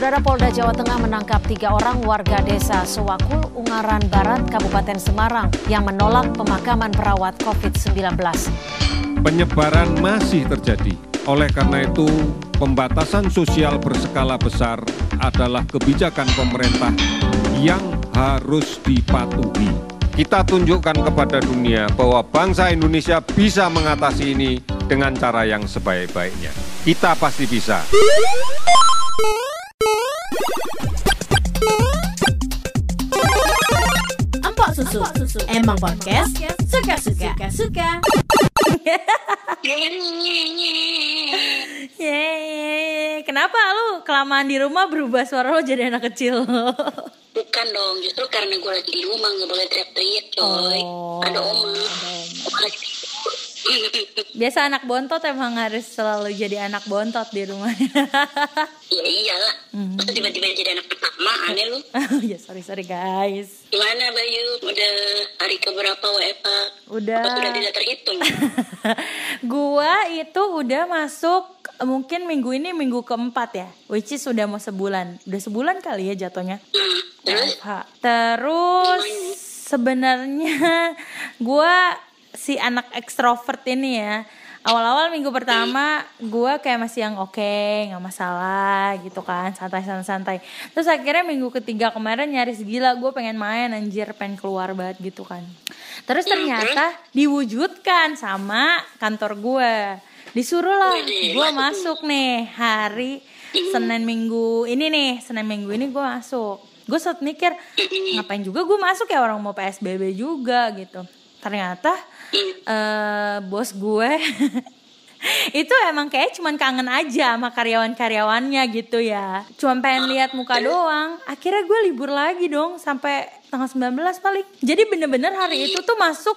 Saudara Polda Jawa Tengah menangkap tiga orang warga desa Sewakul, Ungaran Barat, Kabupaten Semarang yang menolak pemakaman perawat COVID-19. Penyebaran masih terjadi. Oleh karena itu, pembatasan sosial berskala besar adalah kebijakan pemerintah yang harus dipatuhi. Kita tunjukkan kepada dunia bahwa bangsa Indonesia bisa mengatasi ini dengan cara yang sebaik-baiknya. Kita pasti bisa. Susu. susu. Emang podcast suka-suka. Suka. Yeay, kenapa lu kelamaan di rumah berubah suara lo jadi anak kecil? Bukan dong, justru karena gue lagi di rumah nggak boleh teriak-teriak coy. Oh, ada oma. ada Oma. Biasa anak bontot emang harus selalu jadi anak bontot di rumah. ya iyalah. Masa tiba-tiba jadi anak pertama, aneh lu. ya sorry sorry guys. Gimana Bayu? Udah hari keberapa WFA? Udah. Apa sudah tidak terhitung? gua itu udah masuk mungkin minggu ini minggu keempat ya, which is udah mau sebulan, udah sebulan kali ya jatuhnya. Hmm, terus? Terus sebenarnya gua si anak ekstrovert ini ya. Awal-awal minggu pertama gua kayak masih yang oke, nggak masalah gitu kan, santai-santai. Terus akhirnya minggu ketiga kemarin nyaris gila, gue pengen main anjir, pengen keluar banget gitu kan. Terus ternyata diwujudkan sama kantor gue. Disuruh lah, gue masuk. masuk nih hari Senin Minggu ini nih, Senin Minggu ini gue masuk. Gue sempat mikir ngapain juga gue masuk ya orang mau PSBB juga gitu. Ternyata eh bos gue itu emang kayak cuman kangen aja sama karyawan-karyawannya gitu ya. Cuman pengen lihat muka doang. Akhirnya gue libur lagi dong sampai tanggal 19 paling. Jadi bener-bener hari itu tuh masuk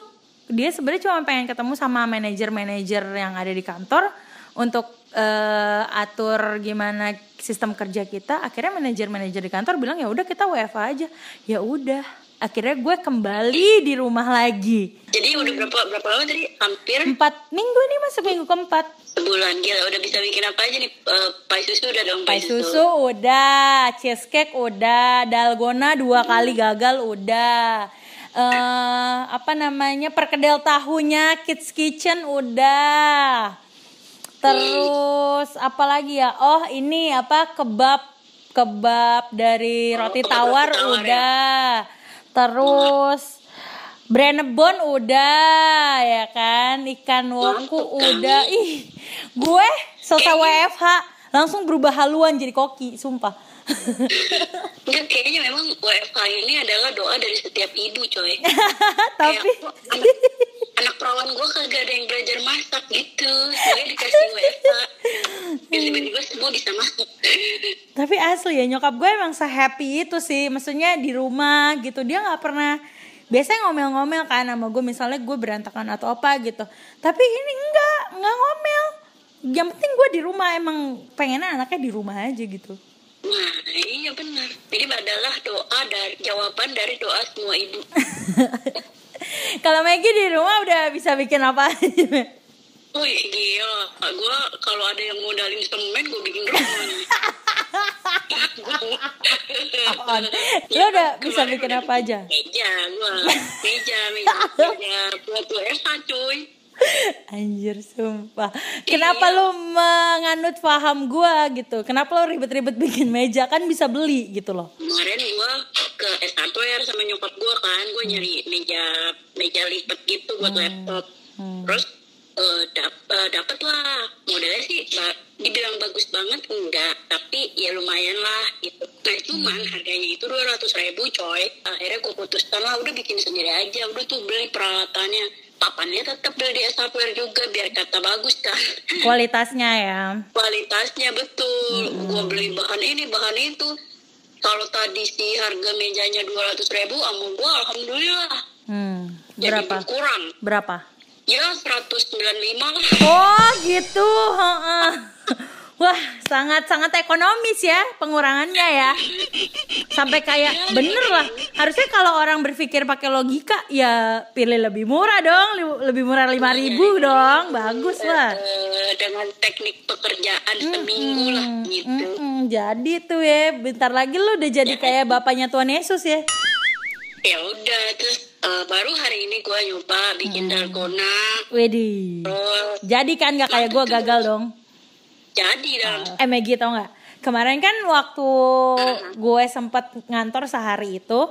dia sebenarnya cuma pengen ketemu sama manajer-manajer yang ada di kantor untuk eh, atur gimana sistem kerja kita. Akhirnya manajer-manajer di kantor bilang ya udah kita WFA aja. Ya udah. Akhirnya gue kembali di rumah lagi. Jadi udah berapa berapa lama tadi? Hampir Empat minggu nih masuk minggu keempat. sebulan gila. Udah bisa bikin apa aja nih? Eh, pai susu udah dong Pai susu udah, cheesecake udah, dalgona dua kali gagal udah. eh apa namanya perkedel tahunya Kids Kitchen udah. Terus apa lagi ya? Oh ini apa kebab kebab dari roti kebab tawar tawar ya. Terus. Brenebon udah ya kan? Ikan woku udah. Ih gue selesai WFH langsung berubah haluan jadi koki sumpah. Enggak, kayaknya memang WFH ini adalah doa dari setiap ibu coy. tapi Kayak, anak, perawan gue kagak ada yang belajar masak gitu. Soalnya dikasih WFH. Ya, tiba-tiba semua bisa masak. tapi asli ya nyokap gue emang sehappy itu sih maksudnya di rumah gitu dia nggak pernah biasanya ngomel-ngomel kan sama gue misalnya gue berantakan atau apa gitu tapi ini enggak nggak ngomel yang penting gue di rumah emang pengennya anaknya di rumah aja gitu Nah, iya benar. Ini adalah doa dari jawaban dari doa semua ibu. kalau Maggie di rumah udah bisa bikin apa aja Wih gila, gue kalau ada yang modalin semen gue bikin rumah? Lo udah bisa Kemarin bikin apa aja? Meja, gue meja, meja, meja buat WFH cuy. Anjir sumpah. Kenapa lu menganut paham gua gitu? Kenapa lu ribet-ribet bikin meja? Kan bisa beli gitu loh. Kemarin gue ke S hardware sama nyokap gue kan, gue nyari meja meja lipat gitu buat laptop. Terus eh, dap- eh, dapet lah. Modalnya sih ba- dibilang bagus banget enggak. Tapi ya lumayan lah gitu. Nah cuman harganya itu dua ratus ribu coy. Akhirnya gue putuskan lah udah bikin sendiri aja. Udah tuh beli peralatannya papannya tetap beli di S hardware juga biar kata bagus kan? Kualitasnya ya. Kualitasnya betul. Gua beli bahan ini bahan itu. Kalau tadi si harga mejanya dua ratus ribu sama gua alhamdulillah. Hmm, jadi Berapa? berkurang. Berapa? ya 195 lah. Oh gitu. Wah sangat-sangat ekonomis ya pengurangannya ya. Sampai kayak bener lah. Harusnya kalau orang berpikir pakai logika Ya pilih lebih murah dong Lebih murah 5 ribu dong. Bagus lah. Eh, dengan teknik pekerjaan seminggu lah gitu. Jadi tuh ya. Bentar lagi lu udah jadi kayak bapaknya Tuhan Yesus ya. ya udah terus eh, baru hari ini gue nyoba bikin dalgona. Widih. terus Jadi kan gak kayak gue gagal dong. Jadi dalam Eh Maggie tau gak? Kemarin kan waktu gue sempet ngantor sehari itu,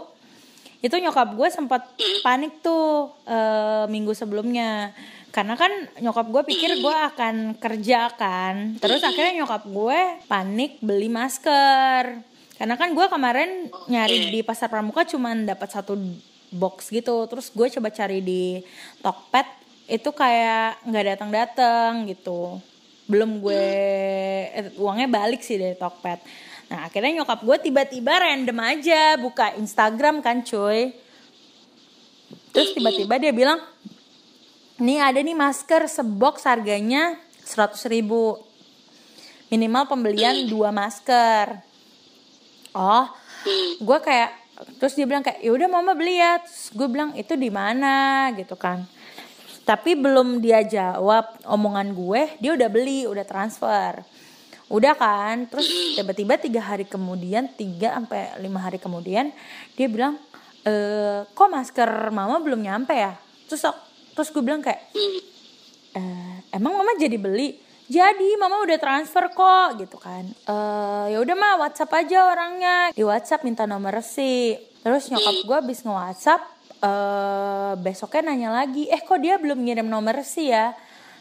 itu nyokap gue sempet panik tuh eh, minggu sebelumnya. Karena kan nyokap gue pikir gue akan kerja kan. Terus akhirnya nyokap gue panik beli masker. Karena kan gue kemarin nyari di pasar pramuka cuman dapat satu box gitu. Terus gue coba cari di Tokped itu kayak nggak datang-datang gitu belum gue eh, uangnya balik sih dari Tokped. Nah akhirnya nyokap gue tiba-tiba random aja buka Instagram kan cuy. Terus tiba-tiba dia bilang, nih ada nih masker sebox harganya 100 ribu. Minimal pembelian dua masker. Oh, gue kayak terus dia bilang kayak ya udah mama beli ya. Terus gue bilang itu di mana gitu kan. Tapi belum dia jawab omongan gue, dia udah beli, udah transfer. Udah kan, terus tiba-tiba tiga hari kemudian, tiga sampai lima hari kemudian, dia bilang, e, kok masker mama belum nyampe ya? Terus terus gue bilang kayak, "Eh, emang mama jadi beli? Jadi mama udah transfer kok gitu kan. Eh ya udah mah WhatsApp aja orangnya. Di WhatsApp minta nomor resi. Terus nyokap gue abis nge-WhatsApp eh besoknya nanya lagi, "Eh kok dia belum ngirim nomor resi ya?"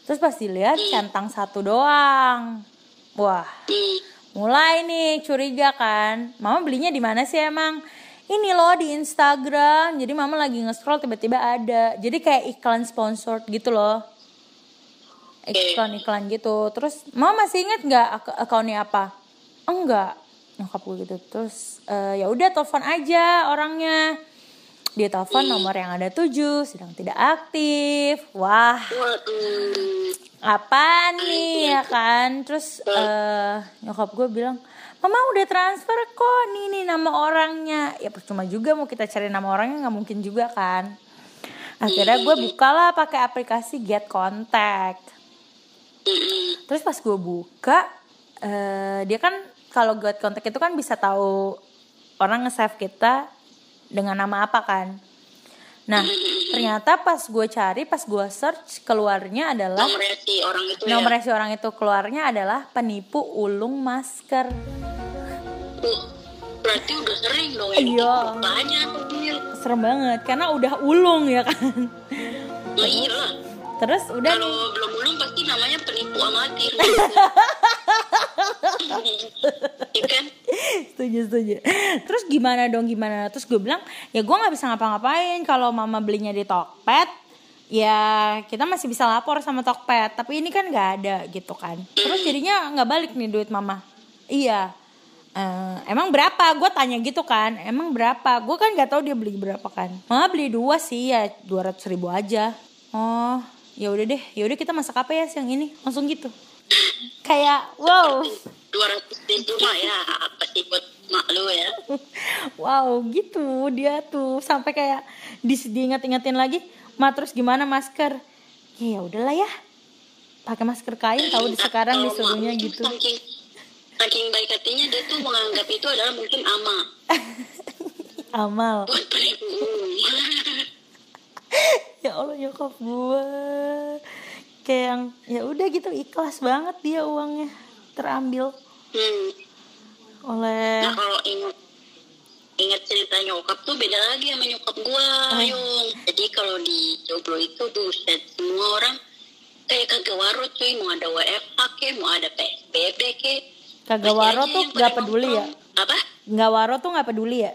Terus pas dilihat centang satu doang. Wah, mulai nih curiga kan. Mama belinya di mana sih emang? Ini loh di Instagram. Jadi mama lagi nge-scroll tiba-tiba ada. Jadi kayak iklan sponsored gitu loh iklan-iklan gitu terus mama masih inget nggak ak- akunnya apa enggak nyokap gue gitu terus eh, ya udah telepon aja orangnya dia telepon nomor yang ada tujuh sedang tidak aktif. Wah. Apa nih ya kan? Terus eh nyokap gue bilang mama udah transfer kok nih nih nama orangnya. Ya percuma juga mau kita cari nama orangnya nggak mungkin juga kan. Akhirnya gue bukalah pakai aplikasi get contact. Terus pas gue buka eh dia kan kalau get contact itu kan bisa tahu orang nge-save kita dengan nama apa kan? Nah ternyata pas gue cari pas gue search keluarnya adalah nomornya si orang itu ya? nomor si orang itu. Keluarnya adalah penipu ulung masker. Berarti udah sering dong ya? Iya. banyak. Serem banget karena udah ulung ya kan? Iya terus udah kalau belum ulung pasti namanya penipu amatir kan? Setuju setuju. Terus gimana dong gimana? Terus gue bilang ya gue nggak bisa ngapa-ngapain. Kalau mama belinya di Tokped ya kita masih bisa lapor sama Tokped. Tapi ini kan nggak ada gitu kan. Terus jadinya nggak balik nih duit mama. Iya. Eh, emang berapa? Gue tanya gitu kan. Emang berapa? Gue kan nggak tahu dia beli berapa kan. Mama beli dua sih ya dua ratus ribu aja. Oh ya udah deh. Ya udah kita masak apa ya siang ini? Langsung gitu kayak wow. 200 ribu mah ya. Apa sih buat mak lu ya? Wow gitu. Dia tuh sampai kayak dis diingat-ingatin lagi ma terus gimana masker? Ya udahlah ya. Pakai masker kain tahu di sekarang Kalau disuruhnya gitu. saking, saking baik hatinya dia tuh menganggap itu adalah mungkin ama. Amal. Buat ya Allah nyokap gue kayak yang ya udah gitu ikhlas banget dia uangnya terambil hmm. oleh Nah kalau ingat ingat cerita nyokap tuh beda lagi sama nyokap gua, Oh. Yung. Jadi kalau di Joglo itu buset semua orang kayak kagak waro cuy, mau ada WFH ke, mau ada PSBB ke. kagak waro tuh gak peduli ya. Apa? nggak waro tuh nggak peduli ya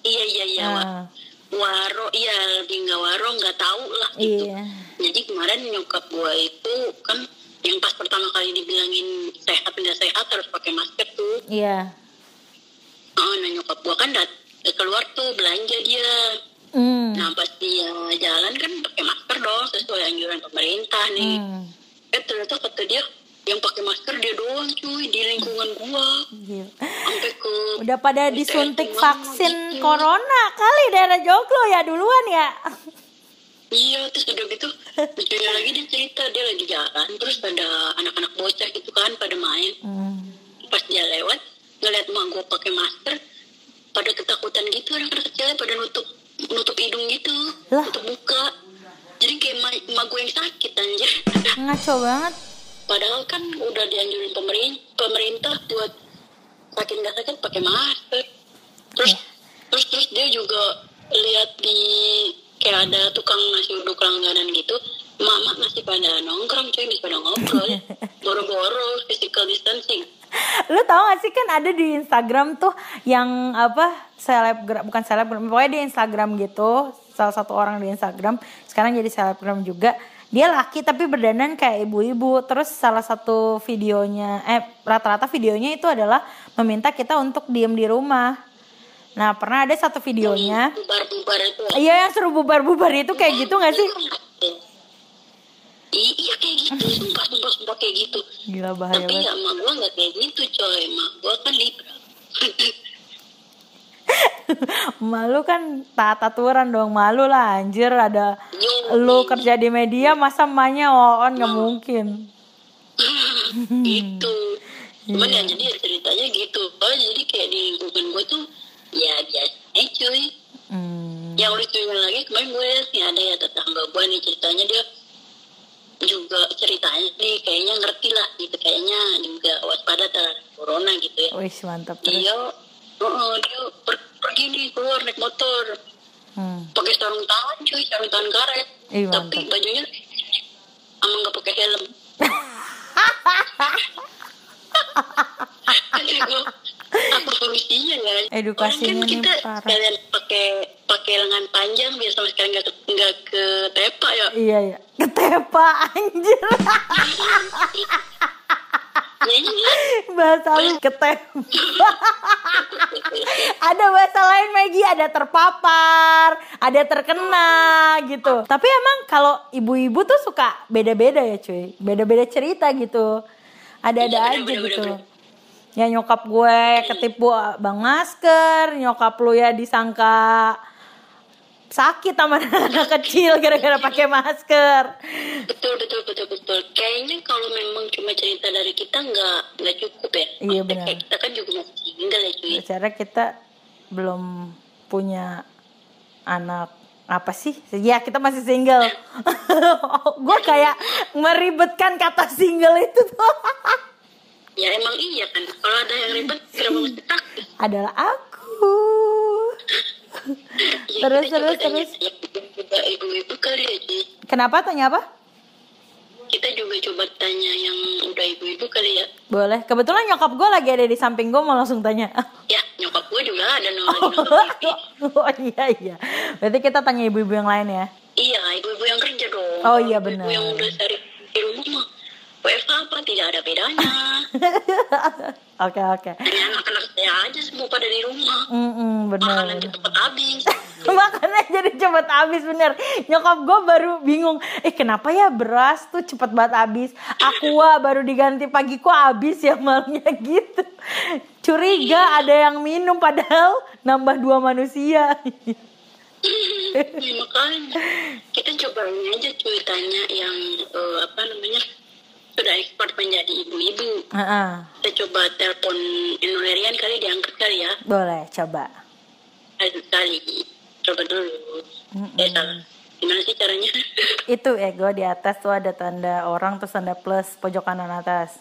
Iya iya iya. Wa- Ah, Waro, iya lebih nggak waro nggak tahu lah gitu. iya Jadi kemarin nyokap gua itu kan yang pas pertama kali dibilangin sehat nggak sehat harus pakai masker tuh. iya Oh, nah nyokap gua kan dat keluar tuh belanja dia. hmm. Nah pas dia jalan kan pakai masker dong sesuai anjuran pemerintah nih. hmm. Eh ternyata kata dia yang pakai masker dia doang cuy di lingkungan gua Gila. sampai ke Udah pada disuntik Mama vaksin gitu. corona kali daerah Joglo ya duluan ya. iya terus udah gitu lucunya lagi dia cerita dia lagi jalan terus ada anak-anak bocah gitu kan pada main Hmm. pas dia lewat ngeliat emak gue pakai masker pada ketakutan gitu anak-anak kecilnya pada nutup nutup hidung gitu Lah. nutup muka jadi kayak emak gue yang sakit anjir Ngaco banget. Kan udah dianjurin pemerintah pemerintah buat sakit nggak sakit pakai masker. Terus terus terus dia juga lihat di kayak ada tukang nasi uduk langganan gitu mama masih pada nongkrong cuy masih pada ngobrol boro-boro physical distancing. Lu tau gak sih kan ada di Instagram tuh yang apa selebgram bukan selebgram pokoknya di Instagram gitu salah satu orang di Instagram sekarang jadi selebgram juga dia laki tapi berdandan kayak ibu-ibu. Terus salah satu videonya eh rata-rata videonya itu adalah meminta kita untuk diem di rumah. Nah pernah ada satu videonya? Bubar-bubar itu iya yang seru bubar-bubar itu kayak gitu gak sih? I- iya kayak gitu. Sumpah sumpah sumpah kayak gitu. Gila bahaya tapi banget. ya emak gue nggak kayak gitu coy. Emak gue kan libra malu kan taat aturan dong malu lah anjir ada Yo, lu kerja di media masa emaknya on nggak mungkin. Gitu. Cuman Iya. ya jadi ya ceritanya gitu. Oh jadi kayak di lingkungan gue tuh ya biasa aja cuy. Hmm. yang lucunya lagi kemarin gue nih ada ya tetangga gue nih ceritanya dia juga ceritanya nih kayaknya ngerti lah gitu. Kayaknya juga waspada terhadap corona gitu ya. Wih mantap terus. Dia oh, dia per- pergi nih keluar naik motor. Hmm. pakai sarung tangan cuy sarung tangan karet. Ih, tapi bajunya emang nggak pakai helm. Apa solusinya ya Edukasinya Orang kan kita sekalian pakai pakai lengan panjang biar sama sekali nggak ke- nggak ke tepa ya. Iya iya. Ketepa anjir. ya iya bahasa lu ketepa ada bahasa lain Maggie. Ada terpapar ada terkena gitu. Tapi emang kalau ibu-ibu tuh suka beda-beda ya cuy. Beda-beda cerita gitu. Ada-ada Iya, aja gitu. ya nyokap gue ketipu bang masker nyokap lu ya disangka sakit sama anak kecil gara-gara pakai masker betul betul betul betul kayaknya kalau memang cuma cerita dari kita nggak nggak cukup ya Iya, benar. kayak kita kan juga masih single ya cuy Secara kita belum punya anak apa sih? Ya kita masih single. gue kayak meribetkan kata single itu tuh. ya emang iya kan kalau ada yang ribet kenapa mesti takut Adalah aku. Ya, Terus, kita terus, terus. juga ibu-ibu kali ya Kenapa tanya apa? kita juga coba tanya yang udah ibu-ibu kali ya Boleh. Kebetulan nyokap gue lagi ada di samping gue mau langsung tanya. ya nyokap gue juga ada no, nonton TV oh iya iya. Berarti kita tanya ibu-ibu yang lain ya. iya ibu-ibu yang kerja dong Oh, iya, benar. yang udah cari di rumah mah WFH apa tidak ada bedanya Oke oke. Anak-anak saya aja semua pada di rumah. Mm-mm, bener. makanan cepat habis. Makanya jadi cepet habis bener. Nyokap gue baru bingung Eh kenapa ya beras tuh cepet banget habis? Aqua baru diganti pagi kok habis ya malamnya gitu. Curiga ada yang minum padahal nambah dua manusia. Ya, makanya. Kita coba aja cuy tanya yang eh, apa namanya sudah ekspor menjadi ibu-ibu. Heeh, kita coba telepon Inulerian kali diangkat kali ya. Boleh coba. Ayo kali. Coba dulu. Eh salah. Gimana sih caranya? Itu ego di atas tuh ada tanda orang terus tanda plus pojok kanan atas.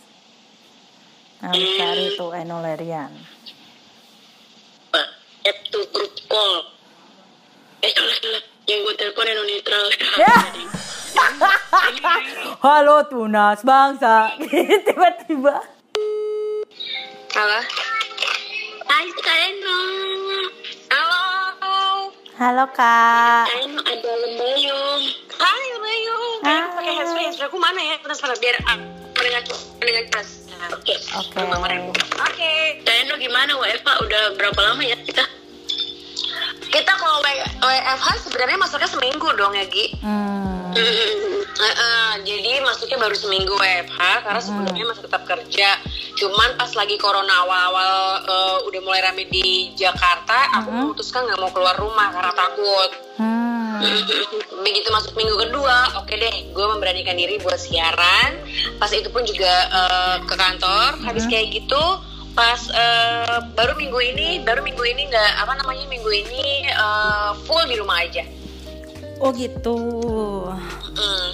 Nah, lu cari tuh enolerian. Pak, to group call. Eh salah salah yang gue telepon yang netral. Halo tunas bangsa. Tiba-tiba. Halo. Hai Eno halo. Halo kak. Eno ada lembayung Hai lembayung Hai. pakai handsfree handsfree aku mana ya? Sebentar sebentar biar mendengar mendengar jelas oke. Oke. oke. Kak Eno gimana? WFH udah berapa lama ya kita Kita kalau WFH sebenarnya masuknya seminggu dong ya Gi. hmm. Eh, eh, jadi masuknya baru seminggu WFH karena sebelumnya masih tetap kerja. Cuman pas lagi corona awal-awal eh, udah mulai rame di Jakarta, aku memutuskan nggak mau keluar rumah karena takut. Hmm. Begitu masuk minggu kedua, oke deh, gue memberanikan diri buat siaran. Pas itu pun juga eh, ke kantor. Habis kayak gitu, pas eh, baru minggu ini baru minggu ini nggak apa namanya minggu ini eh, full di rumah aja. Oh gitu. Mm.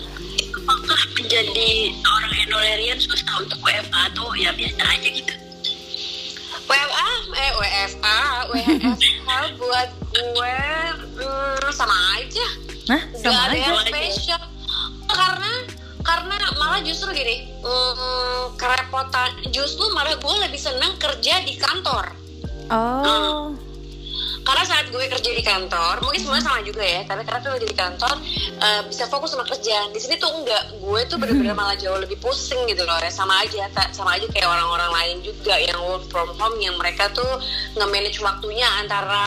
apakah menjadi orang enolerian susah untuk WFA atau ya biasa aja gitu? WFA eh WFA WFA buat gue mm, sama aja. Hah, Gak ada aja. yang spesial. Karena karena malah justru gini mm, kerepotan justru malah gue lebih senang kerja di kantor. Oh. karena saat gue kerja di kantor mungkin semuanya sama juga ya tapi karena tuh di kantor eh, bisa fokus sama kerjaan. Di sini tuh enggak gue tuh bener-bener malah jauh lebih pusing gitu loh ya. Sama aja sama aja kayak orang-orang lain juga yang work from home yang mereka tuh nge-manage waktunya antara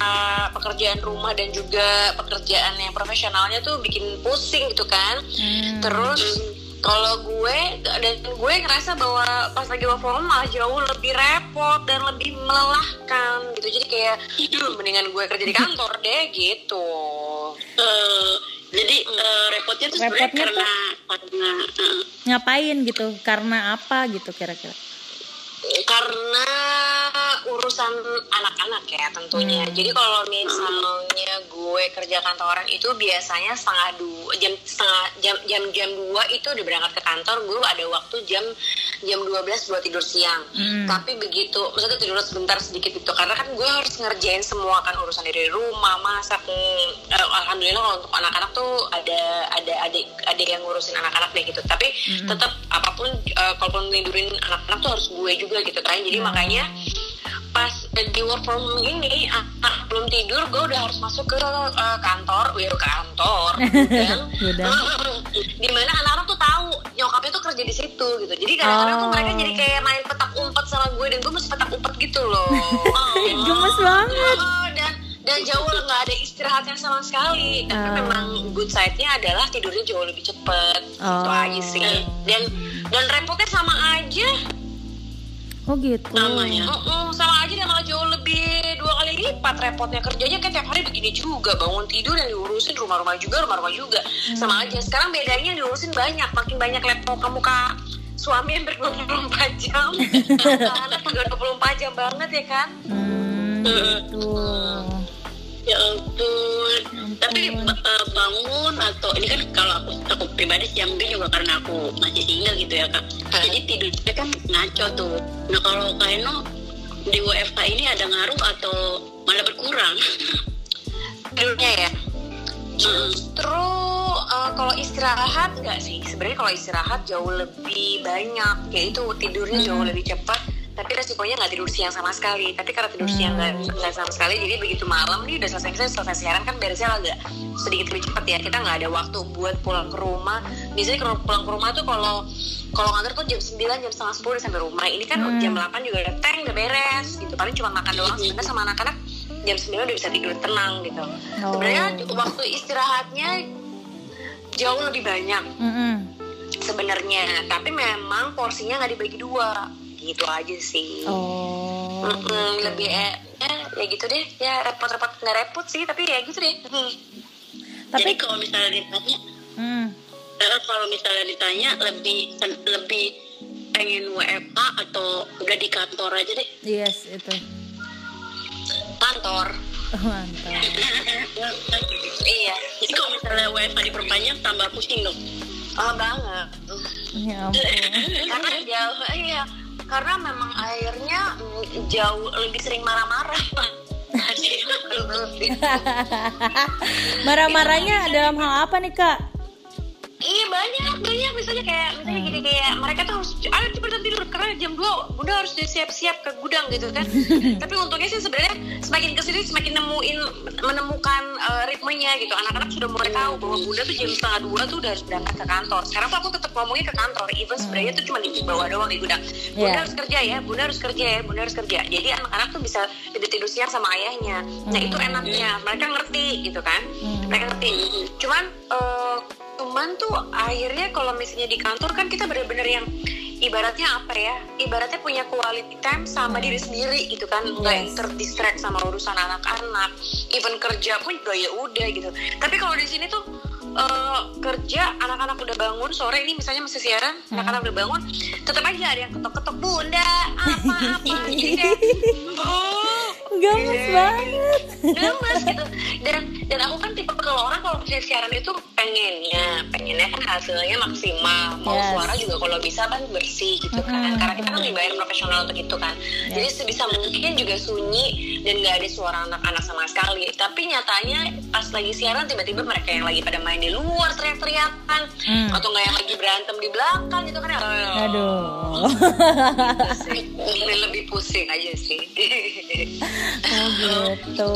pekerjaan rumah dan juga pekerjaan yang profesionalnya tuh bikin pusing gitu kan. Hmm. terus kalau gue dan gue ngerasa bahwa pas lagi work from home malah jauh lebih repot dan lebih melelahkan gitu jadi kayak "Duh, mendingan gue kerja di kantor deh gitu Eh, jadi eh, repotnya tuh sebenarnya Repotnya karena karena eh, Ngapain gitu? Karena apa gitu kira-kira? Karena urusan anak-anak ya tentunya. Jadi kalau misalnya gue kerja kantoran itu biasanya setengah dua jam setengah jam jam jam dua itu udah berangkat ke kantor. Gue ada waktu jam jam 12 buat tidur siang. Hmm. Tapi begitu maksudnya tidur sebentar sedikit itu karena kan gue harus ngerjain semua kan urusan dari rumah, masak. hmm, eh, Alhamdulillah kalau untuk anak-anak tuh ada ada adik adik yang ngurusin anak-anak deh gitu. Tapi tetap apa pun eh, kalaupun tidurin anak-anak tuh harus gue juga gitu kan. Jadi makanya pas di work from home ini anak belum tidur gue udah harus masuk ke eh, kantor, ya ke kantor. Gudang. Di mana anak-anak tuh tahu nyokapnya tuh kerja di situ gitu. Jadi kadang-kadang tuh Oh. mereka jadi kayak main petak umpet sama gue dan gue mesti petak umpet gitu loh. Oh. Gemes banget. Oh, dan dan jauh nggak ada istirahatnya sama sekali. Tapi Oh. memang good side-nya adalah tidurnya jauh lebih cepet. Itu Oh. aja sih. Dan dan repotnya sama aja. Oh gitu. Sama ya. Mm-mm, sama aja dan malah jauh lebih dua kali lipat repotnya kerjanya. Kan tiap hari begini juga bangun tidur yang diurusin rumah-rumah juga rumah-rumah juga. Sama aja sekarang bedanya diurusin banyak makin banyak laptop ke muka suami yang ber 24 jam. Anak juga 24 jam banget ya kan? Hmm, gitu. Ya ampun. Tapi eh, bangun atau ini kan kalau aku aku pribadi sih ya mungkin juga karena aku masih single gitu ya kak. Jadi tidurnya kan ngaco tuh. Nah kalau kak Eno di WFH ini ada ngaruh atau malah berkurang? Tidurnya ya? Hmm. justru uh, kalau istirahat enggak sih? Sebenarnya kalau istirahat jauh lebih banyak. Yaitu tidurnya jauh lebih cepat tapi resikonya nggak tidur siang sama sekali. Tapi karena tidur siang nggak nggak sama sekali jadi begitu malam nih udah selesai selesai, selesai siaran kan beresnya agak sedikit lebih cepat ya. Kita nggak ada waktu buat pulang ke rumah. Biasanya kalau pulang ke rumah tuh kalau kalau ngantor tuh jam 9 jam setengah 10 udah sampai rumah. Ini kan jam 8 juga udah teng udah beres gitu. Paling cuma makan doang. Sebenarnya sama anak-anak jam 9 udah bisa tidur tenang gitu. Oh. sebenarnya waktu istirahatnya jauh lebih banyak. Mm-mm. sebenarnya. Tapi memang porsinya nggak dibagi dua gitu aja sih Oh. Mm-mm, lebih eh, eh, ya gitu deh ya repot-repot nggak repot sih tapi ya gitu deh Hmm. jadi Tapi kalau misalnya ditanya hmm, eh, kalau misalnya ditanya lebih lebih pengen WFH atau udah di kantor aja deh yes itu. kantor Oh, mantap. iya jadi kalau misalnya WFH diperpanjang tambah pusing dong oh banget Ya ampun. karena jauh iya karena memang akhirnya mm, jauh lebih sering marah-marah Marah-marahnya dalam hal apa nih kak? Iya banyak banyak. Misalnya kayak misalnya gini kayak mereka tuh harus ayo cepetan tidur. Karena jam 2 bunda harus siap-siap ke gudang gitu kan. Tapi untungnya sih sebenarnya semakin ke sini semakin nemuin menemukan eh, ritmenya gitu. Anak-anak sudah mulai tahu bahwa bunda tuh jam setengah dua tuh udah harus berangkat ke kantor. Sekarang tuh aku tetap ngomongnya ke kantor. Even sebenarnya tuh cuma di bawah doang di gudang bunda Iya. harus kerja ya bunda harus kerja ya bunda harus kerja. Jadi anak-anak tuh bisa tidur tidur siang sama ayahnya. Nah itu enaknya. Mereka ngerti gitu kan? Mereka ngerti. Cuman eh, cuman tuh akhirnya kalau misalnya di kantor kan kita bener-bener yang ibaratnya apa ya? Ibaratnya punya quality time sama diri sendiri gitu kan. Nggak Yes. terdistract sama urusan anak-anak. Even kerja pun juga ya udah gitu. Tapi kalau di sini tuh eh, kerja anak-anak udah bangun sore ini misalnya masih siaran anak-anak udah bangun tetap aja ada yang ketok-ketok bunda apa apa jadi kayak Gemes Iya. banget. gemes gitu. Dan dan aku kan tipe kalau orang kalau kerja siaran itu pengennya pengennya kan hasilnya maksimal. Mau Yes. suara juga kalau bisa kan bersih gitu kan. Karena kita kan dibayar profesional untuk itu kan. Jadi sebisa mungkin juga sunyi dan nggak ada suara anak-anak sama sekali. Tapi nyatanya pas lagi siaran tiba-tiba mereka yang lagi pada main di luar teriak-teriakan. Hmm. atau nggak yang lagi berantem di belakang gitu kan ya. Aduh. sih. Lebih lebih pusing aja sih Oh gitu.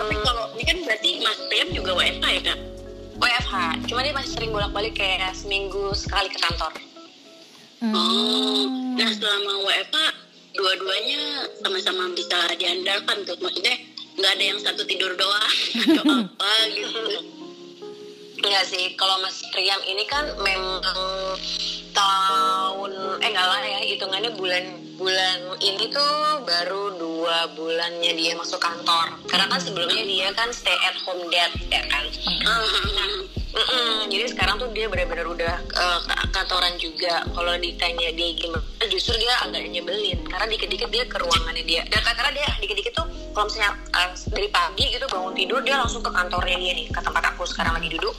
Tapi kalau ini kan berarti Mas Priam juga WFH ya kak? WFH cuma dia masih sering bolak-balik kayak seminggu sekali ke kantor Oh, nah selama WFH dua-duanya sama-sama bisa diandalkan tuh maksudnya nggak ada yang satu tidur doang atau apa gitu. Enggak sih, kalau Mas Priam ini kan memang hitungannya bulan bulan ini tuh baru dua bulannya dia masuk kantor. Karena kan sebelumnya dia kan stay at home dad ya kan. Mm-mm, jadi sekarang tuh dia benar-benar udah ke kantoran juga. Kalau ditanya dia gimana, justru dia agak nyebelin karena dikit-dikit dia ke ruangannya dia. Dan karena dia dikit-dikit tuh kalau misalnya eh, dari pagi gitu bangun tidur dia langsung ke kantornya dia nih ke tempat aku sekarang lagi duduk.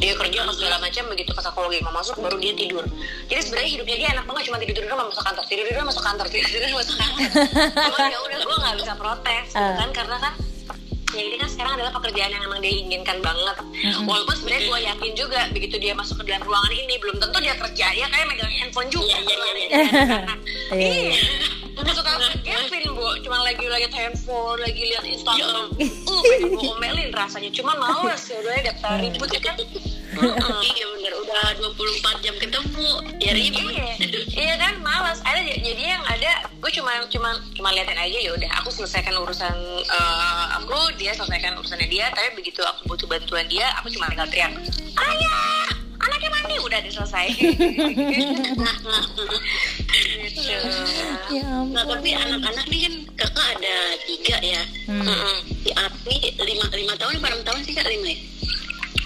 Dia kerja atau segala macam begitu pas aku lagi mau masuk baru dia tidur. Jadi sebenarnya hidupnya dia enak banget cuma tidur tidur doang masuk kantor, tidur tidur masuk kantor, tidur tidur masuk kantor. Cuma ya udah gue nggak bisa protes Ah. kan karena kan ya ini kan sekarang adalah pekerjaan yang memang dia inginkan banget. Walaupun sebenarnya gue yakin juga begitu dia masuk ke dalam ruangan ini belum tentu dia kerja. Dia kayak megang handphone juga Iya, iya, iya, Karena- Iya. iya. Masuk ke Kevin bu. Cuma lagi lihat handphone lagi lihat Instagram. Uh pengen gue omelin rasanya. Cuma males ya udah daftar ribut ya kan iya bener udah 24 jam ketemu ya ribut. iya iya kan malas ada jadi yang ada gue cuma cuma cuma liatin aja ya udah aku selesaikan urusan eh, aku dia selesaikan urusannya dia tapi begitu aku butuh bantuan dia aku cuma tinggal teriak ayah anaknya mandi udah udah selesai gitu. Ya Nah ampun. tapi anak-anak nih kan kakak ada tiga ya. Hmm. Si Api lima lima tahun enam tahun sih kak lima ya?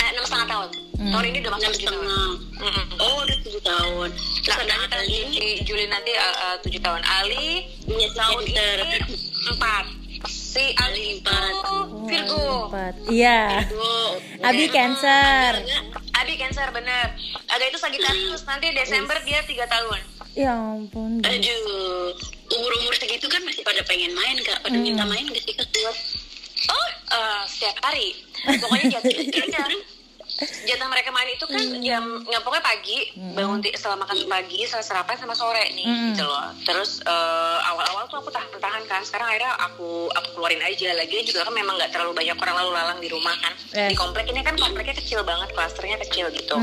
Eh, enam setengah tahun Hmm. tahun ini udah masuk tujuh tahun setengah. Mm-mm. Oh udah tujuh tahun. Terus Nah, ada nanti Ali di Juli nanti uh, uh, tujuh tahun. Ali Iya, tahun ini empat. Si Ali itu Virgo. Empat. Iya. Oh, Abi Cancer. Abi Cancer bener. Ada itu Sagittarius nanti Desember dia tiga tahun. Ya ampun. Aduh, umur-umur segitu kan masih pada pengen main kak, pada minta main gak sih kak? Oh, uh, setiap hari. Pokoknya jatuh jatah jatah mereka main itu kan jam nggak pokoknya pagi bangun ti- setelah makan pagi setelah sarapan sama sore nih gitu loh. Terus eh, awal-awal tuh aku tahan-tahan kan sekarang akhirnya aku aku keluarin aja. Lagi juga kan memang nggak terlalu banyak orang lalu lalang di rumah kan. Yes. di komplek ini kan kompleknya kecil banget klasternya kecil gitu.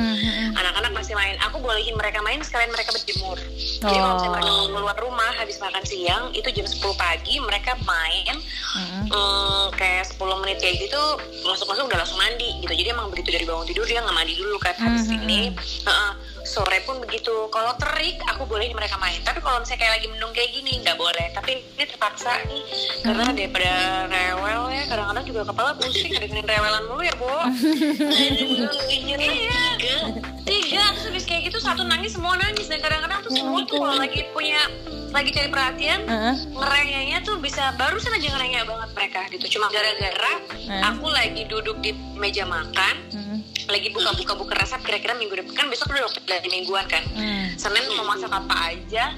Anak-anak masih main. Aku bolehin mereka main sekalian mereka berjemur. Jadi kalau misalnya mereka mau keluar rumah habis makan siang itu jam 10 pagi mereka main hmm, kayak 10 menit kayak gitu masuk-masuk udah langsung mandi gitu. Jadi emang begitu dari bangun tidur dia nggak mandi dulu kan habis ini heeh, sore pun begitu. Kalau terik aku bolehin mereka main. Tapi kalau misalnya kayak lagi mendung kayak gini nggak boleh. Tapi ini terpaksa nih karena daripada rewel ya kadang-kadang juga kepala pusing ada dengerin rewelan mulu ya bu iya tiga terus habis kayak gitu satu nangis semua nangis. Dan kadang-kadang tuh semua tuh kalau lagi punya lagi cari perhatian ngerengeknya tuh bisa barusan aja ngerengek banget mereka gitu. Cuma gara-gara Hmm. aku lagi duduk di meja makan Hmm. Lagi buka-buka buka resep kira-kira minggu depan kan besok udah dari mingguan kan? Hmm. Senin mau masak apa aja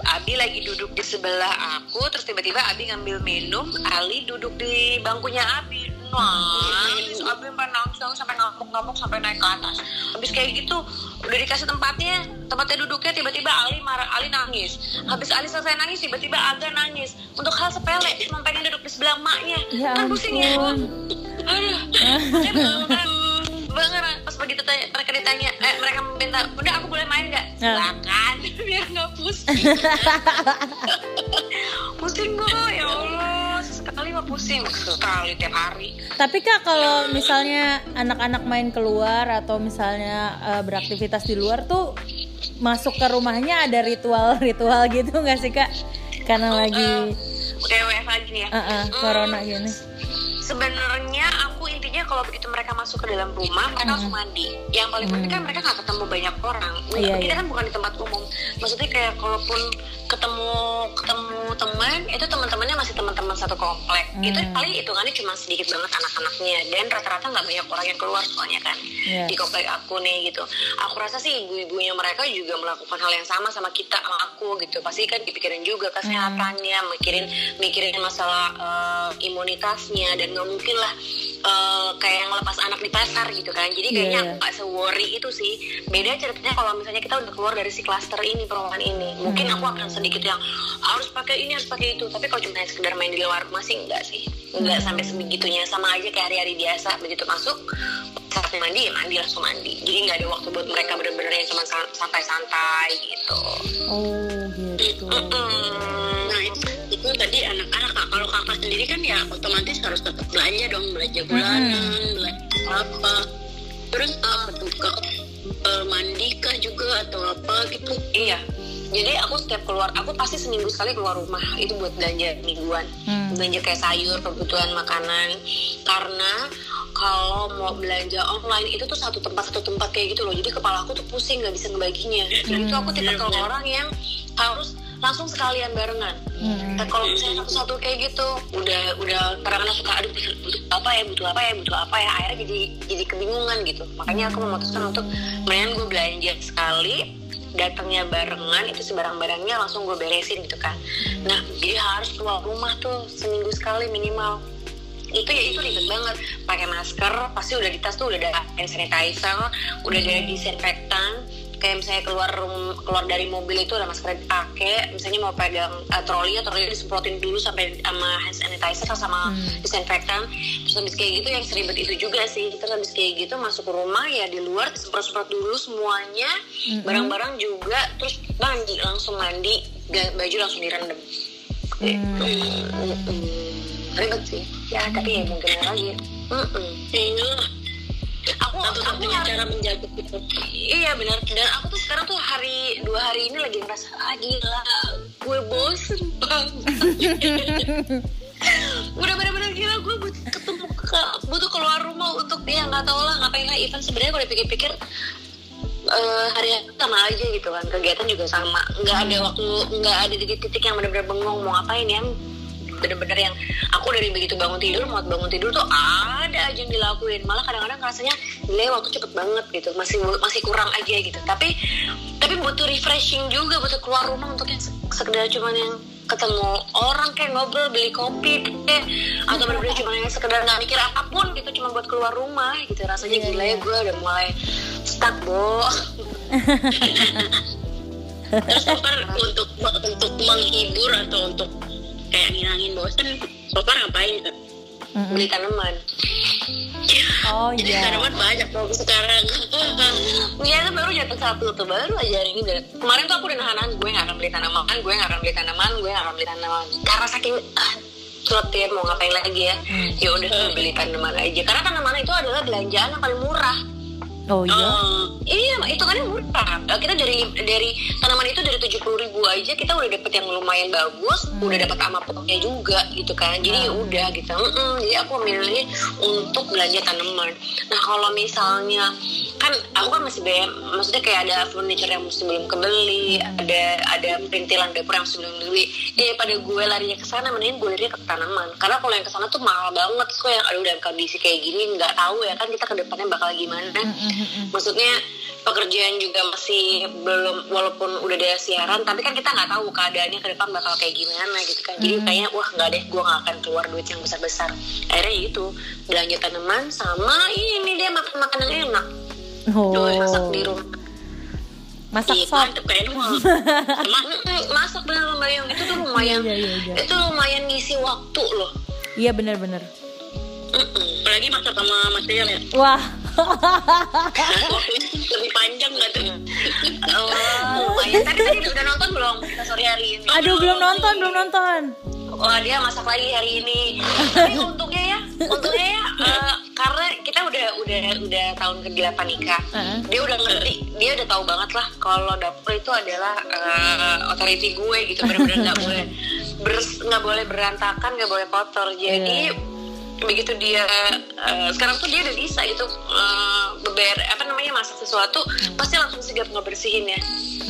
Abi lagi duduk di sebelah aku terus tiba-tiba Abi ngambil minum Ali duduk di bangkunya Abi. Nangis Abi sampai nangis nangis sampai ngamuk-ngamuk sampai naik ke atas. Habis kayak gitu udah dikasih tempatnya tempatnya duduknya tiba-tiba Ali marah Ali nangis. Habis Ali selesai nangis tiba-tiba Aga nangis. Untuk hal sepele cuma pengen duduk di sebelah maknya Ya kan pusing ya aduh begitu tanya, mereka ditanya eh, mereka minta bunda aku boleh main nggak Nah. silakan biar nggak pusing pusing gue ya allah sekali mah pusing sekali tiap hari Tapi kak kalau misalnya anak-anak main keluar atau misalnya eh, beraktivitas di luar tuh masuk ke rumahnya ada ritual-ritual gitu nggak sih kak? Karena lagi udah WFH gini ya eh, eh, corona gini. Sebenarnya aku intinya kalau begitu mereka masuk ke dalam rumah mereka langsung mandi. Yang paling penting kan mereka nggak ketemu banyak orang. Iya, kita iya. kan bukan di tempat umum. Maksudnya kayak kalaupun ketemu ketemu teman itu teman-temannya masih teman-teman satu komplek. Itu paling hitungannya cuma sedikit banget anak-anaknya. Dan rata-rata nggak banyak orang yang keluar soalnya kan Iya. di komplek aku nih gitu. Aku rasa sih ibu-ibunya mereka juga melakukan hal yang sama sama kita sama aku gitu. Pasti kan dipikirin juga kesehatannya mikirin mikirin masalah eh, imunitasnya dan nggak mungkin lah eh, kayak yang lepas anak di pasar gitu kan. Jadi kayaknya Iya, aku iya. nggak se-worry itu sih. Beda ceritanya kalau misalnya kita udah keluar dari si klaster ini perumahan ini. Mungkin aku akan sedikit yang harus pakai ini harus pakai itu. Tapi kalau cuma sekedar main di luar rumah sih. Enggak sih enggak sampai sebegitunya. Sama aja kayak hari-hari biasa begitu masuk saatnya mandi ya mandi langsung mandi. Jadi nggak ada waktu buat mereka bener-bener yang cuma san- santai-santai gitu. Oh gitu. Mm. Nah itu, itu tadi anak-anak kak. Kalau kakak sendiri kan ya otomatis harus tetap belanja dong, belanja bulanan, belanja apa. Terus uh, ke uh, mandi kah juga atau apa gitu? Iya. Jadi aku setiap keluar, aku pasti seminggu sekali keluar rumah itu buat belanja mingguan, Hmm. belanja kayak sayur, kebutuhan makanan. Karena kalau mau belanja online itu tuh satu tempat satu tempat kayak gitu loh. Jadi kepala aku tuh pusing nggak bisa ngebaginya. Jadi itu aku tipe benar-benar. orang yang harus langsung sekalian barengan. Hmm. Dan kalau misalnya satu-satu kayak gitu, udah udah kadang-kadang suka aduh butuh apa ya, butuh apa ya, butuh apa ya, akhirnya jadi jadi kebingungan gitu. Makanya aku memutuskan untuk mendingan gue belanja sekali, datangnya barengan itu sebarang-barangnya langsung gue beresin gitu kan. Nah jadi harus keluar rumah tuh seminggu sekali minimal itu ya itu ribet banget pakai masker pasti udah di tas tuh udah ada hand sanitizer udah ada disinfektan kayak misalnya keluar keluar dari mobil itu ada masker dipakai misalnya mau pegang uh, troli ya troli disemprotin dulu sampai sama hand sanitizer sama disinfektan. Terus habis kayak gitu yang seribet itu juga sih. Terus habis kayak gitu masuk ke rumah ya di luar disemprot-semprot dulu semuanya. Barang-barang juga terus mandi langsung mandi baju langsung direndam. Gitu. Mm-mm. ribet sih. Ya tapi ya mungkin lagi. Mm-mm. Inilah aku aku satu-satunya hari- cara menjaga gitu. Iya benar. Dan aku tuh sekarang tuh hari dua hari ini lagi ngerasa ah gila gue bosen banget. Udah bener-bener gila gue butuh ketemu ke- butuh keluar rumah untuk dia nggak tahu lah ngapain lah. Event sebenarnya kalau dipikir-pikir eh, hari sama aja gitu kan. Kegiatan juga sama. Nggak ada waktu nggak ada titik-titik yang bener-bener bengong mau ngapain yang bener-bener yang aku dari begitu bangun tidur mau bangun tidur tuh ada aja yang dilakuin. Malah kadang-kadang rasanya gila waktu cepet banget gitu. Masih masih kurang aja gitu. Tapi tapi butuh refreshing juga butuh keluar rumah untuk yang se- sekedar cuman yang ketemu orang kayak ngobrol beli kopi kayak atau bener-bener cuma yang sekedar nggak mikir apa pun gitu cuma buat keluar rumah gitu. Rasanya gila ya gue udah mulai stuck bo. Terus far untuk untuk menghibur atau untuk kayak ngilangin bosan, so far ngapain? Kak? beli tanaman. Oh Jadi iya. tanaman banyak. Dong sekarang. Iya itu baru jatuh satu tuh baru aja hari ini. Dari- kemarin tuh aku udah nahan gue nggak akan beli tanaman gue nggak akan beli tanaman gue nggak akan beli tanaman. Karena saking ah, ya mau ngapain lagi ya? Ya udah beli tanaman aja. Karena tanaman itu adalah belanjaan yang paling murah Oh iya. Oh, Iya, itu kan murah. Kita dari dari tanaman itu dari tujuh puluh ribu aja kita udah dapet yang lumayan bagus, udah dapet sama potnya juga gitu kan. Jadi ya udah gitu. Mm-mm, jadi aku memilih untuk belanja tanaman. Nah kalau misalnya kan aku kan masih BM, maksudnya kayak ada furniture yang mesti belum kebeli, ada ada perintilan dapur yang masih belum beli. Daripada gue larinya ke sana, mending gue larinya ke tanaman. Karena kalau yang ke sana tuh mahal banget. Terus kok yang aduh dalam kondisi kayak gini nggak tahu ya kan kita ke depannya bakal gimana maksudnya pekerjaan juga masih belum walaupun udah ada siaran tapi kan kita nggak tahu keadaannya ke depan bakal kayak gimana gitu kan. Jadi kayaknya wah nggak deh gue nggak akan keluar duit yang besar besar akhirnya ya itu belanja tanaman sama ini dia makan makanan yang enak Oh. Masak di rumah. Masak iya sop. mantep. Emang Mm-mm, masak bener lumayan itu tuh lumayan Iya, iya, iya. itu lumayan ngisi waktu loh. Iya apalagi masak sama Mas Rian ya. Wah. Lebih panjang nggak tuh? Oh, lumayan tadi tadi udah nonton belum kita sore hari ini Aduh belum nonton, belum nonton. Wah dia masak lagi hari ini. Tapi untungnya ya, untungnya ya, eh, karena kita udah udah udah tahun ke 8 nikah. Heeh. Dia udah ngerti, dia udah tahu banget lah kalau dapur itu adalah eh, authority gue gitu, benar-benar nggak boleh bers nggak boleh berantakan, nggak boleh kotor. Jadi begitu dia eh, sekarang tuh dia udah bisa gitu eh, beber apa namanya masak sesuatu pasti langsung sigap ngebersihin ya.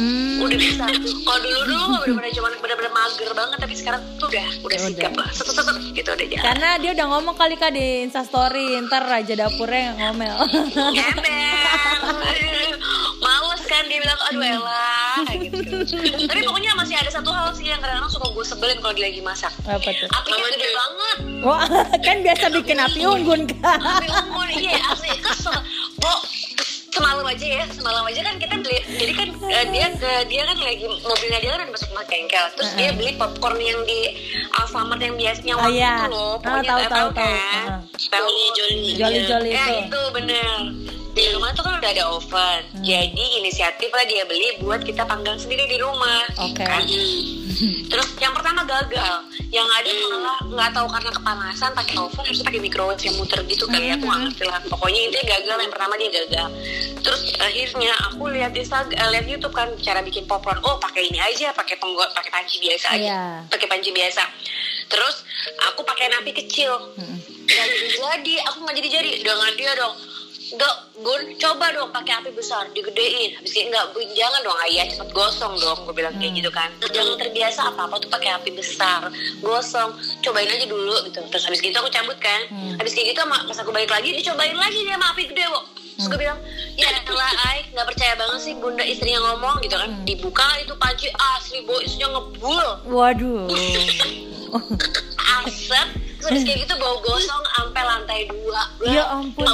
Hmm. udah bisa. Kalau dulu dulu bener-bener cuma bener-bener mager banget tapi sekarang tuh udah udah Ya sigap lah. Set, set, gitu udah jalan. Karena dia udah ngomong kali kak di instastory Ntar Raja Dapurnya yang ngomel. Ember Males kan dia bilang Aduh elah kayak gitu. Tapi pokoknya masih ada satu hal sih Yang kadang-kadang suka gue sebelin kalau dia lagi masak. Apa tuh? Apinya gede banget. Wah kan biasa bikin api unggun. kak. Api unggun Iya asli. Kesel. Bo semalam aja ya semalam aja kan kita beli jadi kan eh, dia eh, dia kan lagi mobilnya dia kan masuk ke bengkel. Terus dia beli popcorn yang di Alfamart yang biasanya Oh, waktu iya. itu loh Ah, tahu, eh, tahu, kan tahu. tahu Jolly Jolly Jolly ya itu itu bener di rumah tuh kan udah ada oven. Hmm. jadi inisiatif lah dia beli buat kita panggang sendiri di rumah. Oke. kan? Terus yang pertama gagal. Yang ada malah nggak tahu karena kepanasan pakai oven harus pakai microwave yang muter gitu kali ya aku nggak ngerti lah. Pokoknya intinya gagal yang pertama dia gagal. Terus akhirnya aku lihat Instagram eh, lihat YouTube kan cara bikin popcorn. Oh pakai ini aja pakai penggo pakai panci biasa aja. Iya. pakai panci biasa. Terus aku pakai napi kecil. Nggak jadi jadi aku nggak jadi jadi. Dengan dia dong Dok, Gun, coba dong pakai api besar, digedein. Habis itu enggak, Gun, jangan dong ayah cepet gosong dong. Gue bilang kayak gitu kan. Jangan terbiasa apa-apa tuh pakai api besar, gosong. Cobain aja dulu gitu. Terus habis gitu aku cabut kan. Habis kayak gitu pas aku balik lagi, dicobain lagi dia sama api gede, Wok. Terus gue bilang, ya elah, Ay, nggak percaya banget sih bunda istrinya ngomong gitu kan. Dibuka itu panci asli, bo isinya ngebul Waduh asap terus habis kayak gitu bau gosong sampai lantai dua. Ya ampun.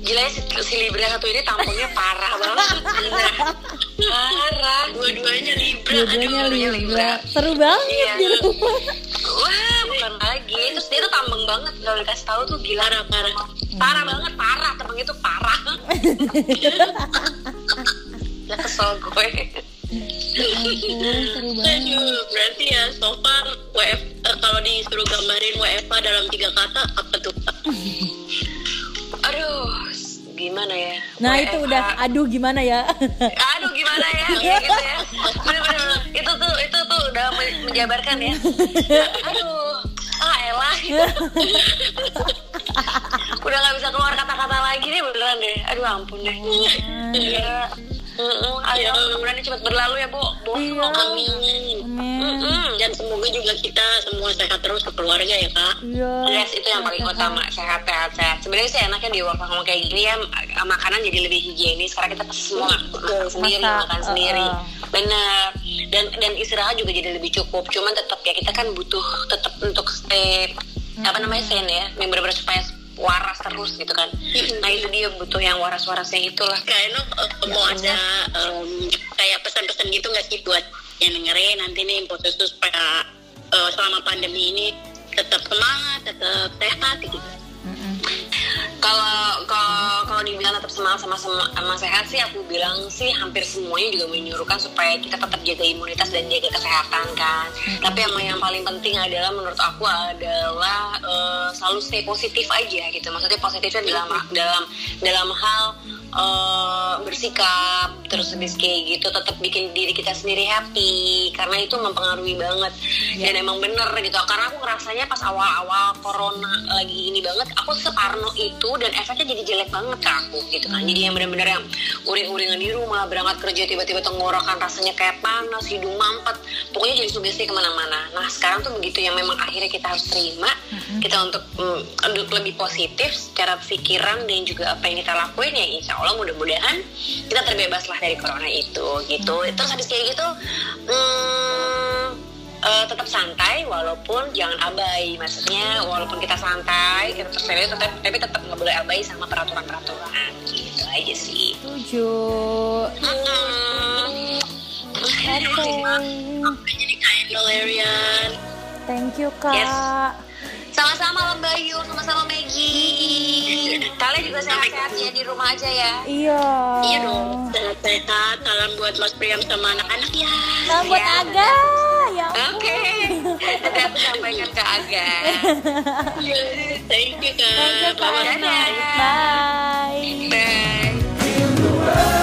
gila ya si, si Libra satu ini tampangnya parah banget. Parah. Dua-duanya libra. Dua-duanya Aduh, Libra. Seru banget Iya. di rumah. Wah bukan lagi. Terus dia tuh tambeng banget. Kalau dikasih tahu tuh gila. Parah parah. Parah banget parah. Temen itu parah. Ya kesel gue. Seru banget. Aduh, berarti ya so far WF kalau disuruh gambarin WFA dalam tiga kata apa tuh aduh gimana ya? Nah WFH. itu udah Aduh gimana ya? Aduh gimana ya? Kayak gitu ya. Bener-bener itu tuh itu tuh udah men- menjabarkan ya. Aduh ah elah udah nggak bisa keluar kata-kata lagi nih beneran deh. Aduh ampun deh. Ya Mm-mm, ayo mudah-mudahan ini cepat berlalu ya bu bu Iya. Amin. Amin Mm-mm. Dan semoga juga kita semua sehat terus ke keluarga ya kak. Iya Yes, itu yang paling utama sehat sehat sehat. Sebenarnya sih enaknya di work from home kayak gini ya mak- makanan jadi lebih higienis. Karena kita semua makan sendiri, Masak, makan uh, sendiri. Benar. Dan dan istirahat juga jadi lebih cukup. Cuman tetap ya kita kan butuh tetap untuk stay apa namanya sen ya, yang benar-benar supaya waras terus gitu kan. Nah itu dia butuh yang waras-warasnya itulah. Kak Eno eh, mau ada em, kayak pesan-pesan gitu nggak sih buat yang dengerin nanti nih khusus supaya eh, selama pandemi ini tetap semangat, tetap sehat gitu. Semangat sama, sama sama sehat sih aku bilang sih hampir semuanya juga menyuruhkan supaya kita tetap jaga imunitas dan jaga kesehatan kan. Tapi yang yang paling penting adalah menurut aku adalah eh, selalu stay positif aja gitu. Maksudnya positifnya dalam dalam dalam hal eh, bersikap terus habis kayak gitu tetap bikin diri kita sendiri happy. Karena itu mempengaruhi banget. Dan emang bener gitu. Karena aku ngerasanya pas awal-awal corona lagi ini banget aku separno itu dan efeknya jadi jelek banget ke aku gitu kan. Jadi yang bener-bener yang uring-uringan di rumah berangkat kerja tiba-tiba tenggorokan rasanya kayak panas hidung mampet. Pokoknya jadi sugesti ke mana-mana nah sekarang tuh begitu yang memang akhirnya kita harus terima kita untuk mm, untuk lebih positif secara pikiran dan juga apa yang kita lakuin ya insya Allah mudah-mudahan kita terbebas lah dari corona itu gitu. Terus habis kayak gitu mm, eh, tetap santai walaupun jangan abai. Maksudnya walaupun kita santai kita tetap serius tetap tapi tetap nggak boleh abai sama peraturan-peraturan. Gitu aja sih. Setuju. Mm. Oke Jadi Kak Eno Lerian. Thank you kak. Yes. Sama-sama Mbak Yu sama-sama Maggie kalian juga sehat-sehat ya di rumah aja ya Iya Iya dong, sehat-sehat. Salam buat Mas Priam sama anak-anak ya. Salam buat Iya. Aga Ya Oke, nanti aku sampaikan ke Aga. Thank you Kak. Thank you kak Bye-bye. Bye Bye.